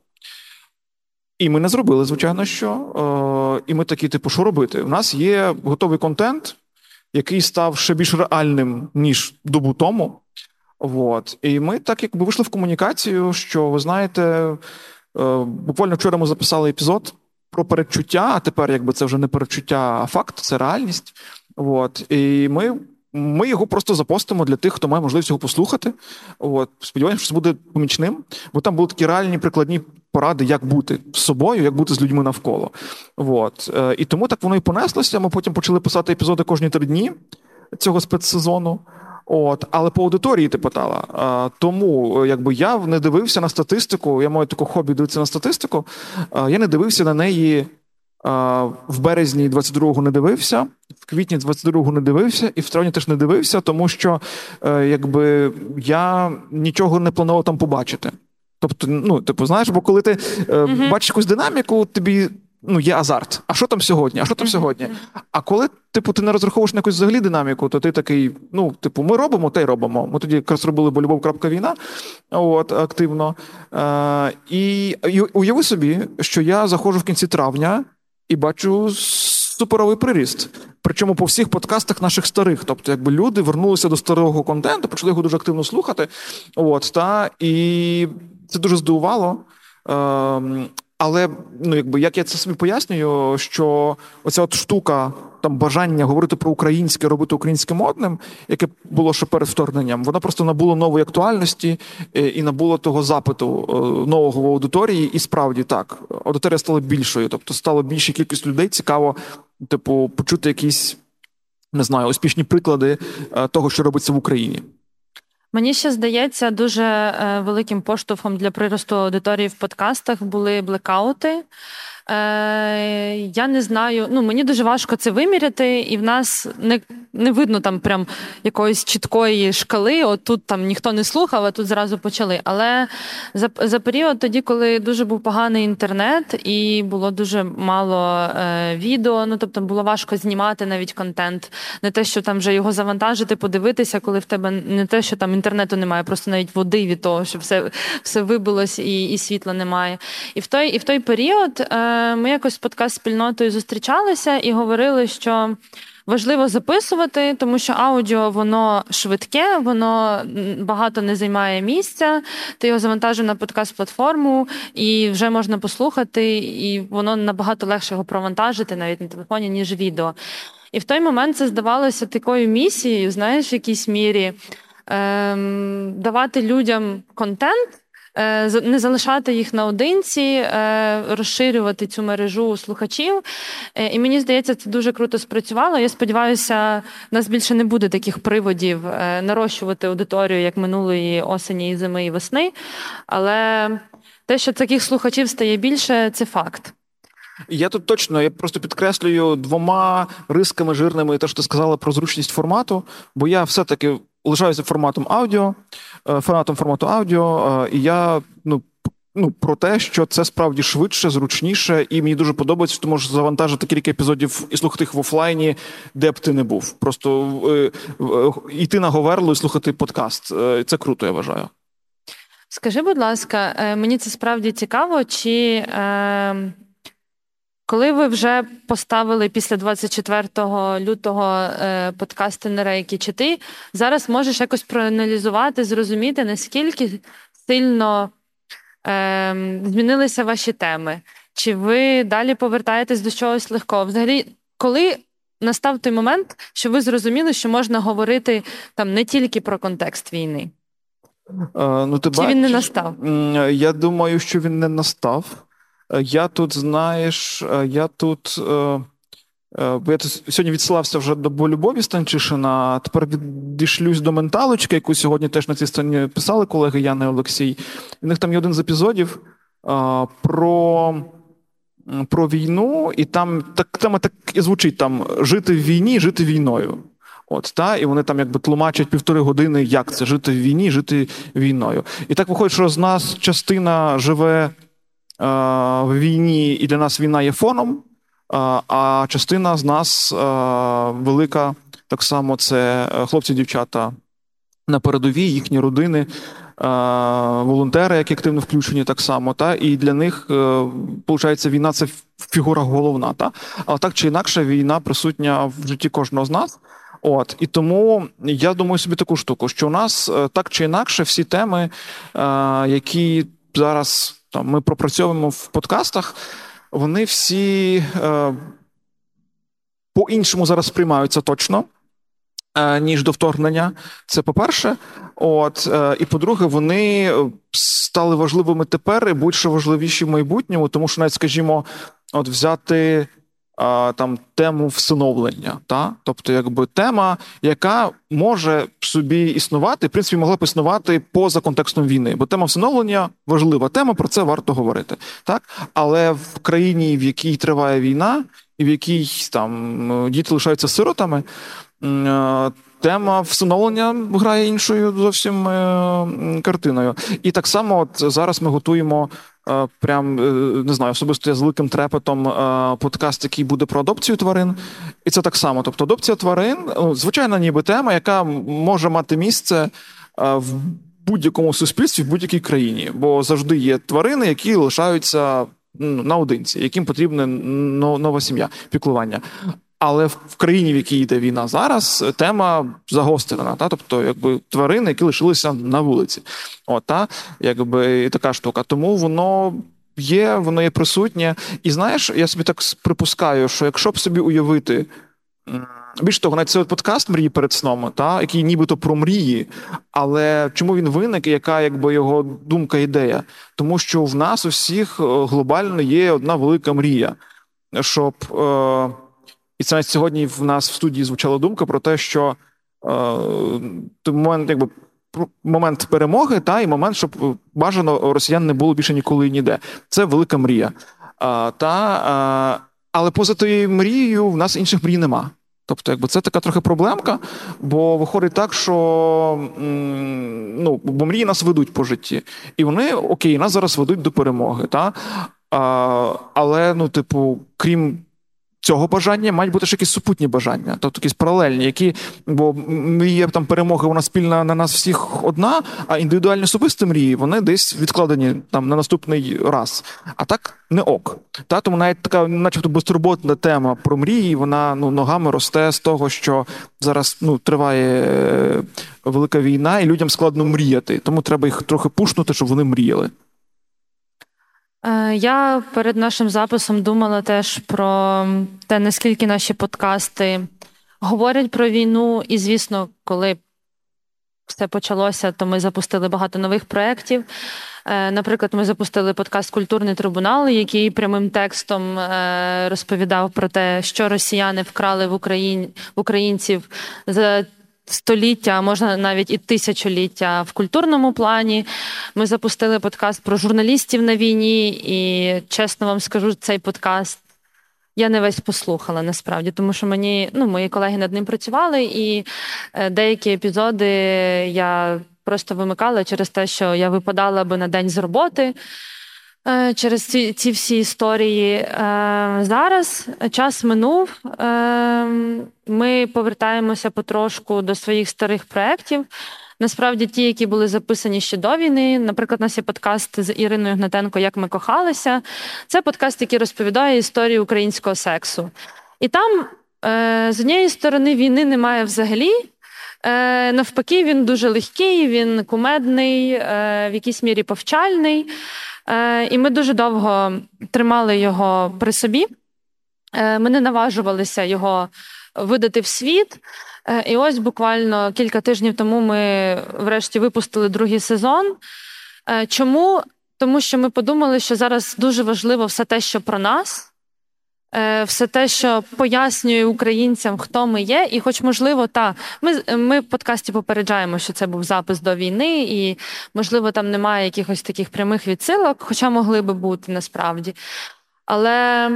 І ми не зробили, звичайно, що. Е, І ми такі, типу, що робити? У нас є готовий контент, який став ще більш реальним, ніж добу тому. Вот. І ми так якби вийшли в комунікацію, що ви знаєте, е, буквально вчора ми записали епізод про передчуття, а тепер якби це вже не передчуття, а факт, це реальність. От. І ми ми його просто запостимо для тих, хто має можливість його послухати. От. Сподіваємося, що це буде помічним, бо там були такі реальні прикладні поради, як бути з собою, як бути з людьми навколо. От. Е, і тому так воно і понеслося. Ми потім почали писати епізоди кожні три дні цього спецсезону. От, але по аудиторії ти питала. А, Тому якби я не дивився на статистику, я маю таку хобі дивитися на статистику. А, Я не дивився на неї а, в березні 22-го не дивився, в квітні 22-го не дивився, і в травні теж не дивився, тому що е, якби я нічого не планував там побачити. Тобто, ну, типу, знаєш, бо коли ти е, угу. бачиш якусь динаміку, тобі ну, є азарт. А що там сьогодні? А що там сьогодні? А коли, типу, ти не розраховуєш на якусь взагалі динаміку, то ти такий, ну, типу, ми робимо, та й робимо. Ми тоді якраз робили болюбов.війна от, активно. Е, І уяви собі, що я заходжу в кінці травня і бачу суперовий приріст. Причому по всіх подкастах наших старих. Тобто, якби люди вернулися до старого контенту, почали його дуже активно слухати. От, та, І це дуже здивувало. Ем, але ну якби як я це собі пояснюю, що оця от штука там бажання говорити про українське, робити українське модним, яке було ще перед вторгненням, воно просто набуло нової актуальності е, і набуло того запиту е, нового в аудиторії. І справді так, аудиторія стала більшою, тобто стало більша кількість людей. Цікаво, типу, почути якісь не знаю, успішні приклади е, того, що робиться в Україні. Мені ще здається, дуже е, великим поштовхом для приросту аудиторії в подкастах були блекаути. Е, Я не знаю, ну мені дуже важко це виміряти, і в нас не не видно там прям якоїсь чіткої шкали. От тут там ніхто не слухав, а тут зразу почали. Але за за період тоді, коли дуже був поганий інтернет, і було дуже мало е, відео, ну тобто було важко знімати навіть контент, не те, що там вже його завантажити, подивитися, коли в тебе не те, що там інтернету немає, просто навіть води від того, що все все вибилось і і світла немає. І в той, і в той період. Е, ми якось подкаст спільнотою зустрічалися і говорили, що. Важливо записувати, тому що аудіо воно швидке, воно багато не займає місця. Ти його завантажив на подкаст-платформу, і вже можна послухати, і воно набагато легше його провантажити навіть на телефоні, ніж відео. І в той момент це здавалося такою місією, знаєш, в якійсь мірі ем, давати людям контент не залишати їх наодинці, е, розширювати цю мережу слухачів. І мені здається, це дуже круто спрацювало. Я сподіваюся, нас більше не буде таких приводів нарощувати аудиторію як минулої осені, і зими і весни. Але те, що таких слухачів стає більше, це факт. Я тут точно я просто підкреслюю двома рисками жирними те, що ти сказала про зручність формату, бо я все-таки лишаюся форматом аудіо, е, фанатом формату аудіо, е, і я ну. Ну, про те, що це справді швидше, зручніше, і мені дуже подобається, що ти можеш завантажити кілька епізодів і слухати їх в офлайні, де б ти не був. Просто е, е, йти на Говерло і слухати подкаст. Е, це круто, я вважаю. Скажи, будь ласка, е, мені це справді цікаво, чи е, коли ви вже поставили після 24 лютого е, подкасти на рейки, чи ти зараз можеш якось проаналізувати, зрозуміти, наскільки сильно е, змінилися ваші теми? Чи ви далі повертаєтесь до чогось легкого? Взагалі, коли настав той момент, що ви зрозуміли, що можна говорити там не тільки про контекст війни? А, ну, ти Чи бачиш, він не настав? Я думаю, що він не настав. Е, я тут, знаєш, е, я тут. Е, я сьогодні відсилався вже до Болюбові Станчишина, а тепер відійшлюсь до менталочки, яку сьогодні теж на цій сцені писали колеги Яна і Олексій. У них там є один з епізодів а, про про війну, і там так тема так і звучить: там жити в війні, жити війною. От, та, І вони там якби тлумачать півтори години, як це жити в війні, жити війною. І так виходить, що з нас частина живе в війні, і для нас війна є фоном, а частина з нас велика, так само це е, хлопці, дівчата на передовій, їхні родини, волонтери, які активно включені, так само. Та, І для них виходить, е, війна це фігура головна. Та? Але так чи інакше, війна присутня в житті кожного з нас. От і тому я думаю собі таку штуку, що у нас е, так чи інакше всі теми, які зараз там ми пропрацьовуємо в подкастах, вони всі е, по-іншому зараз сприймаються точно. Е, ніж до вторгнення, це по-перше. От е, і по-друге, вони стали важливими тепер і будь-що важливіші в майбутньому, тому що навіть, скажімо, от взяти там тему всиновлення, та? Тобто, якби тема, яка може собі існувати, в принципі, могла б існувати поза контекстом війни, бо тема всиновлення важлива тема, про це варто говорити, так? Але в країні, в якій триває війна, і в якій там діти лишаються сиротами. Тема всиновлення грає іншою зовсім е, картиною, і так само, от зараз ми готуємо Е, прям е, не знаю, особисто я з великим трепетом е, подкаст, який буде про адопцію тварин. І це так само. Тобто, адопція тварин, звичайна, ніби тема, яка може мати місце в будь-якому суспільстві, в будь-якій країні, бо завжди є тварини, які лишаються наодинці, яким потрібна нова сім'я, піклування. Але в країні, в якій йде війна зараз, тема загострена. Та? Тобто, якби тварини, які лишилися на вулиці. От, та? Якби така штука. Тому воно є, воно є присутнє. І знаєш, я собі так припускаю, що якщо б собі уявити. Більш того, навіть цей подкаст мрії перед сном, та, який нібито про мрії, але чому він виник, і яка якби його думка, ідея? Тому що в нас у всіх е, глобально є одна велика мрія, щоб. Е- і це сьогодні в нас в студії звучала думка про те, що е, момент, якби момент перемоги, та і момент, щоб бажано росіян не було більше ніколи і ніде. Це велика мрія. А, та, а, Але поза тією мрією в нас інших мрій нема. Тобто, якби це така трохи проблемка, бо виходить так, що ну, бо мрії нас ведуть по житті. І вони окей, нас зараз ведуть до перемоги. Та? А, Але, ну, типу, крім цього бажання мають бути ще якісь супутні бажання, тобто якісь паралельні, які, бо є там перемоги, вона спільна на нас всіх одна, а індивідуальні особисті мрії вони десь відкладені там на наступний раз. А так не ок. Та тому навіть така, начебто, безтурботна тема про мрії, вона ну ногами росте з того, що зараз ну триває е, велика війна, і людям складно мріяти. Тому треба їх трохи пушнути, щоб вони мріяли. Е, я перед нашим записом думала теж про те, наскільки наші подкасти говорять про війну, і, звісно, коли все почалося, то ми запустили багато нових проєктів. Е, наприклад, ми запустили подкаст Культурний трибунал, який прямим текстом е, розповідав про те, що росіяни вкрали в Україні в українців за. Століття, можна навіть і тисячоліття в культурному плані. Ми запустили подкаст про журналістів на війні, і чесно вам скажу, цей подкаст я не весь послухала насправді, тому що мені ну, мої колеги над ним працювали, і е, деякі епізоди я просто вимикала через те, що я випадала би на день з роботи. Е, через ці ці всі історії е, зараз час минув. Ми повертаємося потрошку до своїх старих проєктів. Насправді, ті, які були записані ще до війни. Наприклад, у нас є подкаст з Іриною Гнатенко Як ми кохалися. Це подкаст, який розповідає історію українського сексу. І там, е, з однієї сторони, війни немає взагалі. Е, навпаки, він дуже легкий, він кумедний, е, в якійсь мірі повчальний. І ми дуже довго тримали його при собі. Ми не наважувалися його видати в світ. Е, і ось буквально кілька тижнів тому ми врешті випустили другий сезон. Е, чому? Тому що ми подумали, що зараз дуже важливо все те, що про нас, е, все те, що пояснює українцям, хто ми є, і, хоч, можливо, та ми ми в подкасті попереджаємо, що це був запис до війни, і, можливо, там немає якихось таких прямих відсилок, хоча могли би бути насправді. Але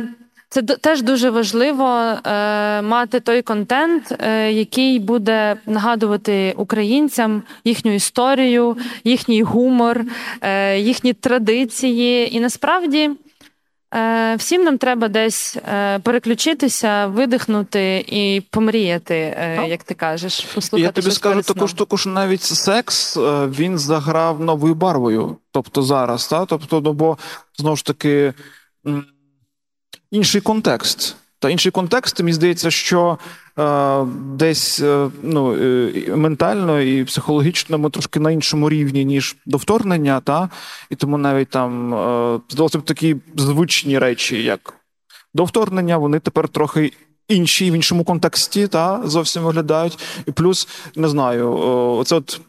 це теж дуже важливо е, мати той контент, е, який буде нагадувати українцям їхню історію, їхній гумор, е, їхні традиції. І насправді е, всім нам треба десь е, переключитися, видихнути і помріяти, е, як ти кажеш. послухати Я тобі скажу таку штуку, що навіть секс він заграв новою барвою, тобто зараз, та тобто, ну, бо знову ж таки інший контекст. Та інший контекст, мені здається, що е, десь е, ну, е, ментально і психологічно ми трошки на іншому рівні, ніж до вторгнення, та? і тому навіть там е, здалося б такі звичні речі, як до вторгнення, вони тепер трохи інші в іншому контексті та, зовсім виглядають. І плюс, не знаю, оце от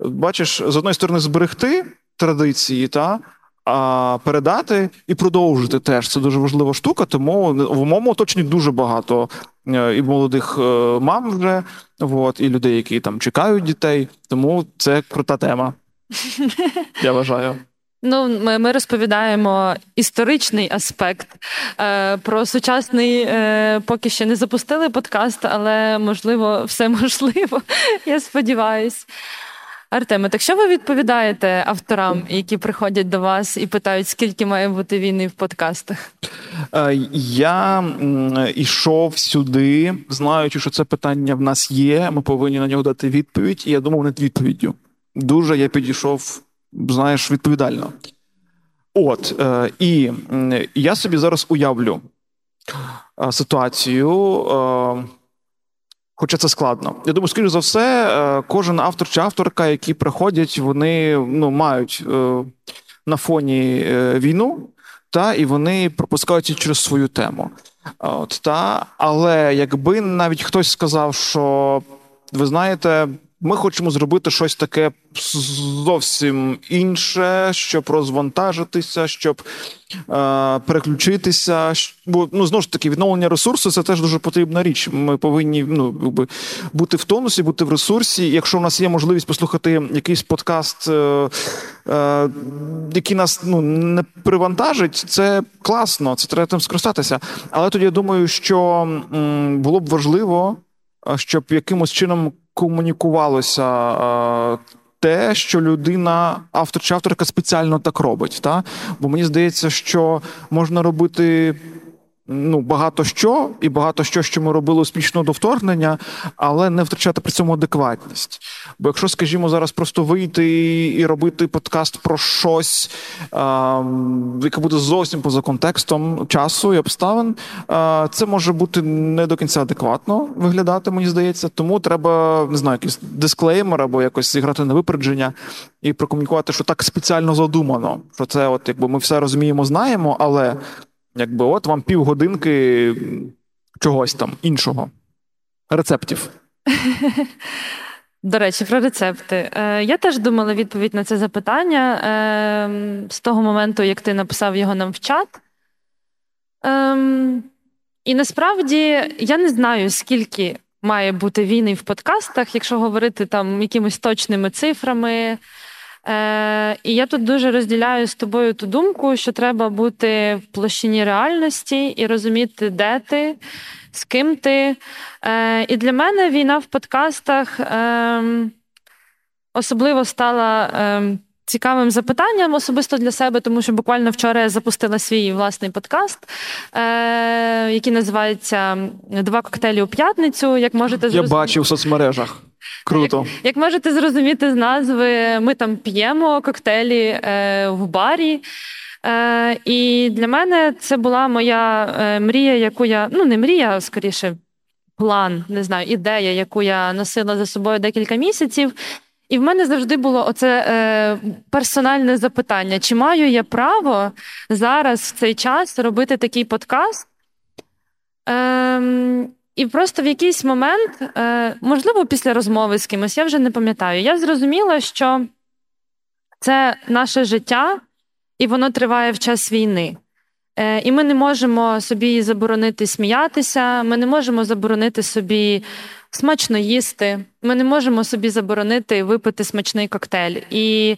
бачиш, з одної сторони, зберегти традиції, та а передати і продовжити теж це дуже важлива штука. Тому в моєму оточенні дуже багато е, і молодих е, мам вже от, і людей, які там чекають дітей. Тому це крута тема. Я вважаю. Ну, ми ми розповідаємо історичний аспект. Е, Про сучасний е, поки ще не запустили подкаст, але можливо, все можливо. Я сподіваюсь. Артеме, так що ви відповідаєте авторам, які приходять до вас і питають, скільки має бути війни в подкастах? Е, я йшов сюди, знаючи, що це питання в нас є. Ми повинні на нього дати відповідь, і я думав над відповіддю. Дуже я підійшов, знаєш, відповідально. От, е, і я собі зараз уявлю е, ситуацію. Хоча це складно. Я думаю, скоріш за все, е, кожен автор чи авторка, які приходять, вони ну, мають е, на фоні е, війну, та і вони пропускають через свою тему. От, та, Але якби навіть хтось сказав, що ви знаєте, ми хочемо зробити щось таке зовсім інше, щоб розвантажитися, щоб е, переключитися. Бо ну знову ж таки відновлення ресурсу це теж дуже потрібна річ. Ми повинні ну, бути в тонусі, бути в ресурсі. Якщо у нас є можливість послухати якийсь подкаст, е, е, який нас ну, не привантажить, це класно, це треба тим скористатися. Але тоді я думаю, що м, було б важливо, щоб якимось чином комунікувалося те, що людина, автор чи авторка спеціально так робить. Та? Бо мені здається, що можна робити ну, багато що, і багато що, що ми робили успішно до вторгнення, але не втрачати при цьому адекватність. Бо якщо, скажімо, зараз просто вийти і робити подкаст про щось, а, яке буде зовсім поза контекстом часу і обставин, а, це може бути не до кінця адекватно виглядати, мені здається. Тому треба не знаю, якийсь дисклеймер або якось зіграти на випередження і прокомунікувати, що так спеціально задумано. Що це, от якби ми все розуміємо, знаємо, але Якби от вам півгодинки чогось там іншого, рецептів. До речі, про рецепти. Е, Я теж думала відповідь на це запитання е, з того моменту, як ти написав його нам в чат. Е, І насправді я не знаю, скільки має бути війни в подкастах, якщо говорити там якимись точними цифрами. Е, І я тут дуже розділяю з тобою ту думку, що треба бути в площині реальності і розуміти, де ти, з ким ти. Е, І для мене війна в подкастах е, особливо стала. Е, Цікавим запитанням особисто для себе, тому що буквально вчора я запустила свій власний подкаст, е, який називається Два коктейлі у п'ятницю. Як можете зрозуміти... Я бачив в соцмережах. Круто. Як, як можете зрозуміти з назви, ми там п'ємо коктейлі е, в барі. Е, І для мене це була моя е, мрія, яку я ну не мрія, а скоріше план, не знаю, ідея, яку я носила за собою декілька місяців. І в мене завжди було оце е, персональне запитання: чи маю я право зараз в цей час робити такий подкаст? Е, і просто в якийсь момент, е, можливо, після розмови з кимось, я вже не пам'ятаю, я зрозуміла, що це наше життя, і воно триває в час війни. Е, і ми не можемо собі заборонити сміятися, ми не можемо заборонити собі смачно їсти, ми не можемо собі заборонити випити смачний коктейль. І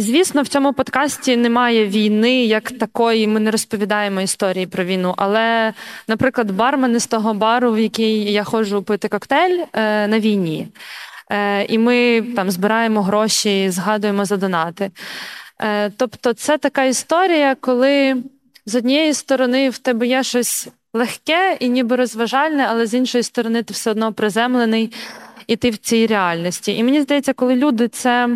Звісно, в цьому подкасті немає війни як такої. Ми не розповідаємо історії про війну. Але, наприклад, бармени з того бару, в який я ходжу пити коктейль е, на війні. Е, і ми там збираємо гроші, згадуємо за донати. Е, тобто, це така історія, коли з однієї сторони в тебе є щось легке і ніби розважальне, але з іншої сторони, ти все одно приземлений і ти в цій реальності. І мені здається, коли люди це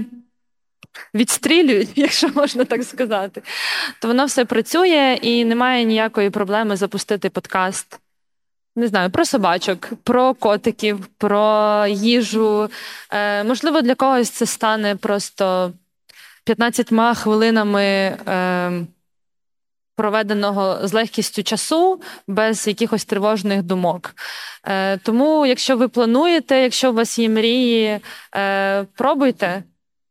відстрілюють, якщо можна так сказати, то воно все працює і немає ніякої проблеми запустити подкаст. Не знаю, про собачок, про котиків, про їжу. Е, Можливо, для когось це стане просто 15 хвилинами е, проведеного з легкістю часу, без якихось тривожних думок. Е, Тому, якщо ви плануєте, якщо у вас є мрії, е, пробуйте,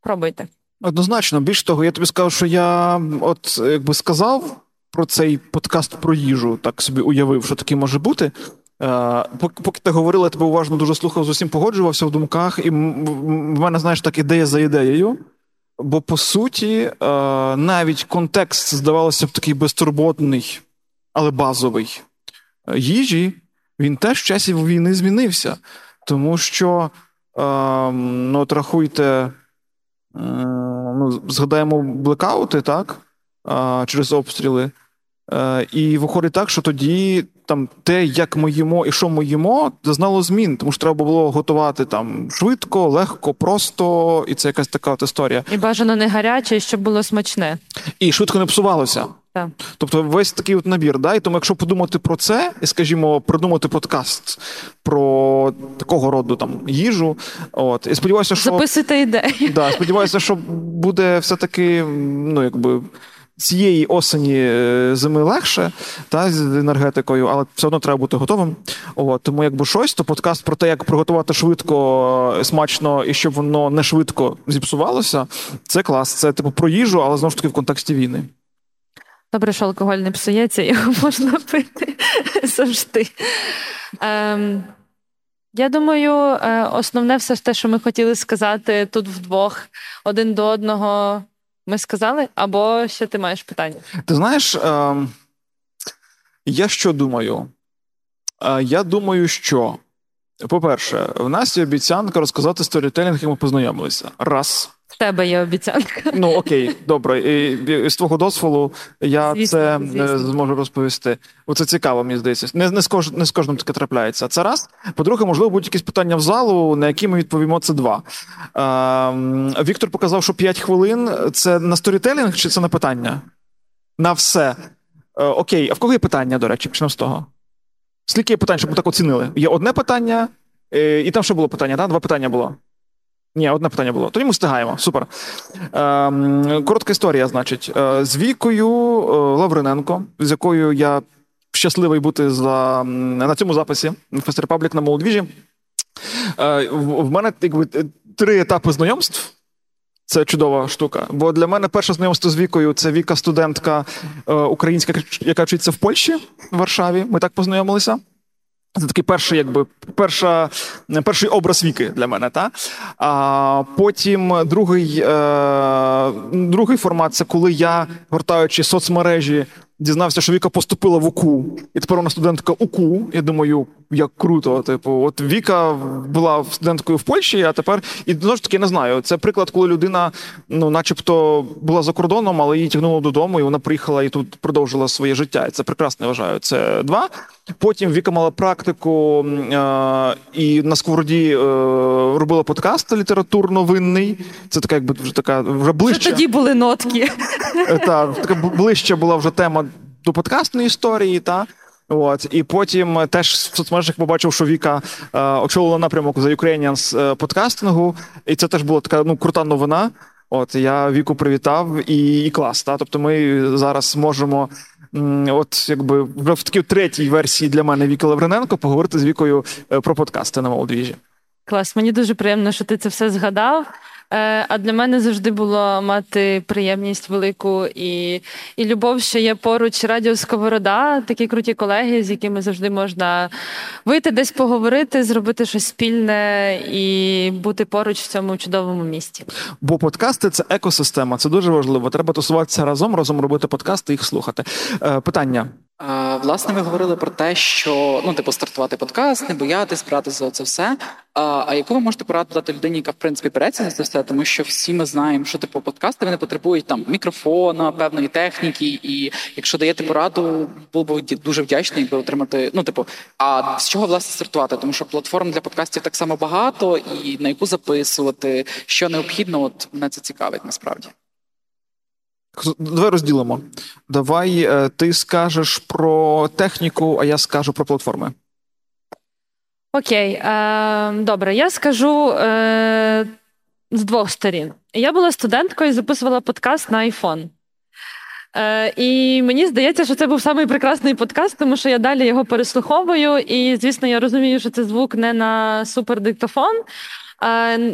пробуйте. Однозначно, більш того, я тобі сказав, що я от якби сказав про цей подкаст про їжу, так собі уявив, що такий може бути. Е, поки ти говорила, я тебе уважно дуже слухав, з усім погоджувався в думках, і в мене, знаєш, так ідея за ідеєю. Бо по суті, е, навіть контекст, здавалося б, такий безтурботний, але базовий е, їжі, він теж в часі війни змінився. Тому що, ну, от рахуйте, ну, згадаємо блекаути, так? Через обстріли. Е, і виходить так, що тоді там те, як ми їмо і що ми їмо, зазнало змін, тому що треба було готувати там швидко, легко, просто, і це якась така от історія. І бажано не гаряче, і щоб було смачне. І швидко не псувалося. Так. Тобто весь такий от набір. Да? І тому, якщо подумати про це, і, скажімо, придумати подкаст про такого роду там їжу, от і сподіваюся, що записуйте ідеї. Да, Сподіваюся, що буде все-таки, ну якби цієї осені е, зими легше та, з енергетикою, але все одно треба бути готовим. От, Тому якби щось, то подкаст про те, як приготувати швидко, е, смачно і щоб воно не швидко зіпсувалося, це клас. Це типу про їжу, але знову ж таки в контексті війни. Добре, що алкоголь не псується, його можна пити завжди. Ем, Я думаю, е, основне все те, що ми хотіли сказати тут вдвох один до одного. Ми сказали, або ще ти маєш питання? Ти знаєш, е, я що думаю? Е, я думаю, що, по-перше, в нас є обіцянка розказати сторітелінг, як ми познайомилися. Раз. В тебе є обіцянка. Ну окей, добре. І, З твого дозволу я звісно, це звісно. зможу розповісти. Оце цікаво, мені здається. Не не, з кож, не з кожним таке трапляється. Це раз. По-друге, можливо, будуть якісь питання в залу, на які ми відповімо це два. Е, Віктор показав, що 5 хвилин це на storytelling чи це на питання? На все. Е, okay, а в кого є питання, до речі, почнемо з того? Скільки є питань, щоб ми так оцінили? Є одне питання, е, і там ще було питання, так? Два питання було. Ні, одне питання було. Тоді ми встигаємо. Супер. Е, Коротка історія, значить, е, з Вікою е, Лавриненко, з якою я щасливий бути за, на цьому записі в Репаблік на Молодвіжі. Е, в мене якби три етапи знайомств. Це чудова штука. Бо для мене перше знайомство з Вікою це Віка, студентка е, українська, яка вчиться в Польщі в Варшаві. Ми так познайомилися. Це такий перший, якби перша, перший образ віки для мене. Та? А потім другий е, другий формат це коли я, гортаючи соцмережі, дізнався, що Віка поступила в УКУ, і тепер вона студентка УКУ. Я думаю, як круто. Типу, от Віка була студенткою в Польщі, а тепер і знову ж таки не знаю. Це приклад, коли людина, ну, начебто, була за кордоном, але її тягнуло додому, і вона приїхала і тут продовжила своє життя. І це прекрасно я вважаю. Це два. Потім Віка мала практику е- і на сковороді е- робила подкаст літературно-винний. Це така, якби вже така вже ближче. Вже тоді були нотки. Е, та така ближче була вже тема до подкастної історії. та От і потім теж в соцмережах побачив, що Віка е, очолила напрямок за Ukrainians е, подкастингу, і це теж була така ну крута новина. От я Віку привітав і і клас. Та? Тобто ми зараз можемо, от якби в такій третій версії для мене Віки Лавриненко поговорити з Вікою е, про подкасти на молодвіжі. Клас, мені дуже приємно, що ти це все згадав. Е, а для мене завжди було мати приємність велику і і любов, що є поруч радіо Сковорода, такі круті колеги, з якими завжди можна вийти десь поговорити, зробити щось спільне і бути поруч в цьому чудовому місті. Бо подкасти це екосистема, це дуже важливо. Треба тусуватися разом, разом робити подкасти, їх слухати. Е, питання. Власне, ви говорили про те, що ну, типу, стартувати подкаст, не боятись, братися за це все. А а яку ви можете пораду дати людині, яка в принципі береться за це все? Тому що всі ми знаємо, що типу подкасти вони потребують там мікрофона, певної техніки. І якщо даєте пораду, був би дуже вдячний, якби отримати. Ну, типу, а з чого власне стартувати? Тому що платформ для подкастів так само багато, і на яку записувати, що необхідно, от мене це цікавить насправді. Давай розділимо. Давай е, ти скажеш про техніку, а я скажу про платформи. Окей, е, добре, я скажу е, з двох сторін. Я була студенткою і записувала подкаст на iPhone. Е, І мені здається, що це був самий прекрасний подкаст, тому що я далі його переслуховую. І, звісно, я розумію, що це звук не на супердиктофон,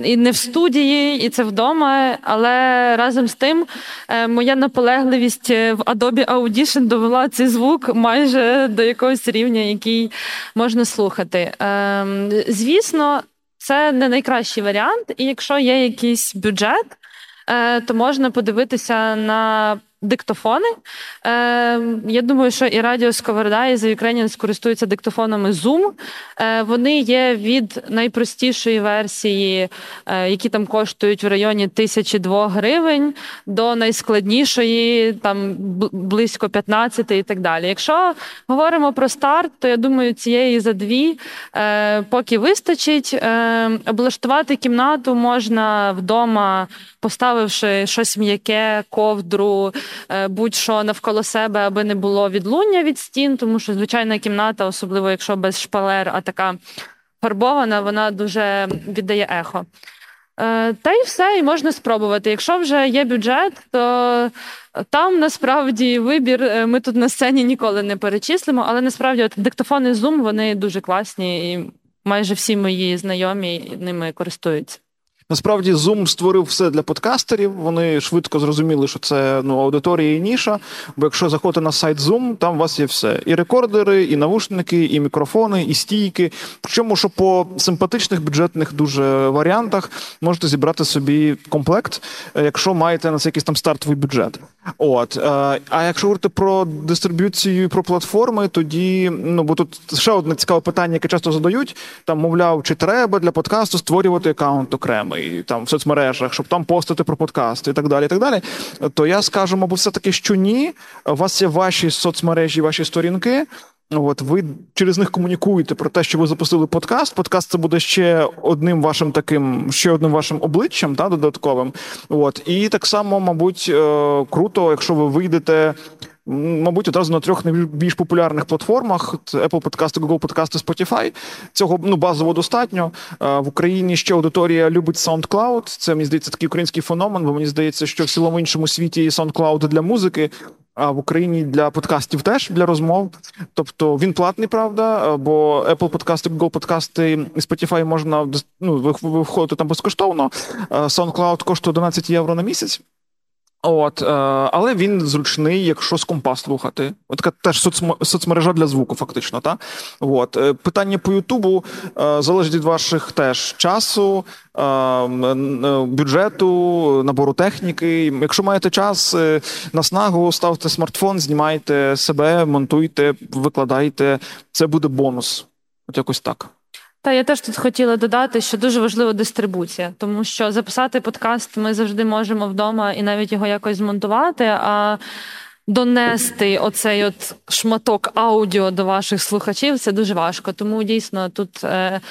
і не в студії, і це вдома. Але разом з тим е, моя наполегливість в Adobe Audition довела цей звук майже до якогось рівня, який можна слухати. Ем, звісно, це не найкращий варіант, і якщо є якийсь бюджет, е, то можна подивитися на диктофони. Е, Я думаю, що і Радіо Сковорода, і The Ukrainians користуються диктофонами Zoom. Е, Вони є від найпростішої версії, е, які там коштують в районі тисячі двох гривень, до найскладнішої, там близько 15 і так далі. Якщо говоримо про старт, то я думаю, цієї за дві е, поки вистачить. Е, Облаштувати кімнату можна вдома, поставивши щось м'яке, ковдру. Е, будь-що навколо себе, аби не було відлуння від стін, тому що звичайна кімната, особливо якщо без шпалер, а така фарбована, вона дуже віддає ехо. Е, та й все, і можна спробувати. Якщо вже є бюджет, то там насправді вибір е, ми тут на сцені ніколи не перечислимо, але насправді от диктофони Zoom вони дуже класні, і майже всі мої знайомі ними користуються. Насправді Zoom створив все для подкастерів. Вони швидко зрозуміли, що це ну аудиторія і ніша. Бо якщо заходите на сайт Zoom, там у вас є все: і рекордери, і навушники, і мікрофони, і стійки. Причому, що по симпатичних бюджетних дуже варіантах можете зібрати собі комплект, е, якщо маєте на це якийсь там стартовий бюджет. От е, а якщо говорити про дистриб'юцію і про платформи, тоді ну бо тут ще одне цікаве питання, яке часто задають: там, мовляв, чи треба для подкасту створювати аккаунт окремий там в соцмережах, щоб там постити про подкаст і так далі. і так далі, То я скажу, мабуть, все таки, що ні. У вас є ваші соцмережі, ваші сторінки. От ви через них комунікуєте про те, що ви запустили подкаст. Подкаст це буде ще одним вашим таким, ще одним вашим обличчям, та додатковим. От і так само, мабуть, е, круто, якщо ви вийдете мабуть, одразу на трьох найбільш популярних платформах: Apple Podcast, Google Podcast, Spotify. Цього ну базово достатньо. В Україні ще аудиторія любить SoundCloud. Це мені здається такий український феномен, бо мені здається, що в цілому іншому світі SoundCloud для музики. А в Україні для подкастів теж для розмов. Тобто він платний, правда, бо Apple подкасти, Google подкасти і Spotify можна ну, виходити там безкоштовно. SoundCloud коштує 11 євро на місяць. От, е, Але він зручний, якщо з компа слухати. От така теж соцмережа для звуку, фактично. Та? От. Е, питання по Ютубу е, залежить від ваших теж часу, бюджету, набору техніки. Якщо маєте час, на снагу ставте смартфон, знімайте себе, монтуйте, викладайте. Це буде бонус. От якось так. Та я теж тут хотіла додати, що дуже важлива дистрибуція, тому що записати подкаст ми завжди можемо вдома і навіть його якось змонтувати. а Донести оцей от шматок аудіо до ваших слухачів це дуже важко. Тому дійсно тут е,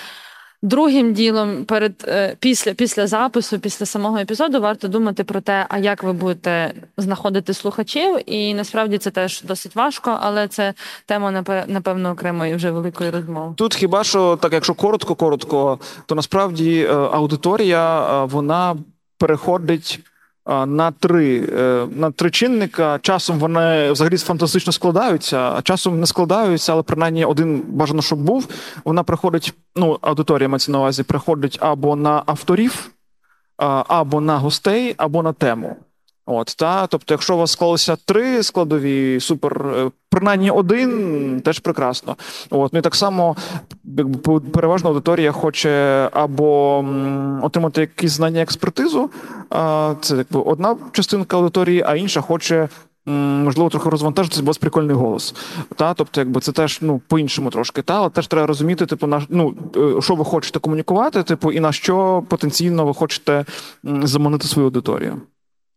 Другим ділом, перед е, після після запису, після самого епізоду, варто думати про те, а як ви будете знаходити слухачів, і насправді це теж досить важко, але це тема напевно окремої вже великої розмови. Тут хіба що так, якщо коротко, коротко, то насправді е, аудиторія е, вона переходить на три е, на три чинника. Часом вони взагалі фантастично складаються, а часом не складаються, але принаймні один бажано, щоб був. Вона приходить. Ну, аудиторія мається на увазі, приходить або на авторів, або на гостей, або на тему. От, та, Тобто, якщо у вас склалося три складові, супер, е, принаймні один, теж прекрасно. От, Ну і так само якби, переважно аудиторія хоче або отримати якісь знання експертизу, це якби одна частинка аудиторії, а інша хоче. Можливо, трохи розвантажитися, бо прикольний голос. Та? Тобто, якби це теж ну, по-іншому трошки. Та? Але теж треба розуміти, типу, на ну, е, що ви хочете комунікувати, типу, і на що потенційно ви хочете заманити свою аудиторію.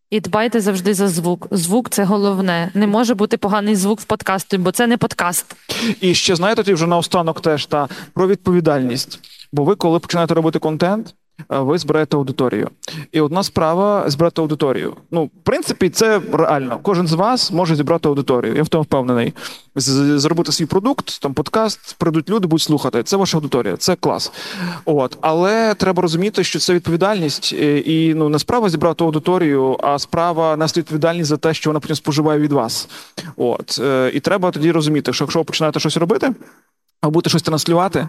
І дбайте завжди за звук. Звук це головне. Не може бути поганий звук в подкасті, бо це не подкаст. І ще знаєте, тоді вже наостанок теж та про відповідальність. Бо ви, коли починаєте робити контент, ви збираєте аудиторію. І одна справа збирати аудиторію. Ну, в принципі, це реально. Кожен з вас може зібрати аудиторію. Я в тому впевнений. Зробити свій продукт, там подкаст, прийдуть люди, будуть слухати. Це ваша аудиторія, це клас. От, але треба розуміти, що це відповідальність, і ну не справа зібрати аудиторію, а справа нести відповідальність за те, що вона потім споживає від вас. От е, і треба тоді розуміти, що якщо ви починаєте щось робити, або будете щось транслювати,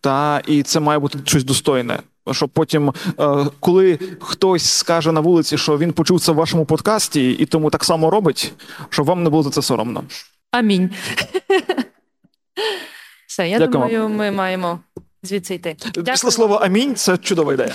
та і це має бути щось достойне. Щоб потім, е, коли хтось скаже на вулиці, що він почув це в вашому подкасті, і тому так само робить, щоб вам не було за це соромно. Амінь. Все, я Дякую. думаю, ми маємо звідси йти. Після слова амінь це чудова ідея.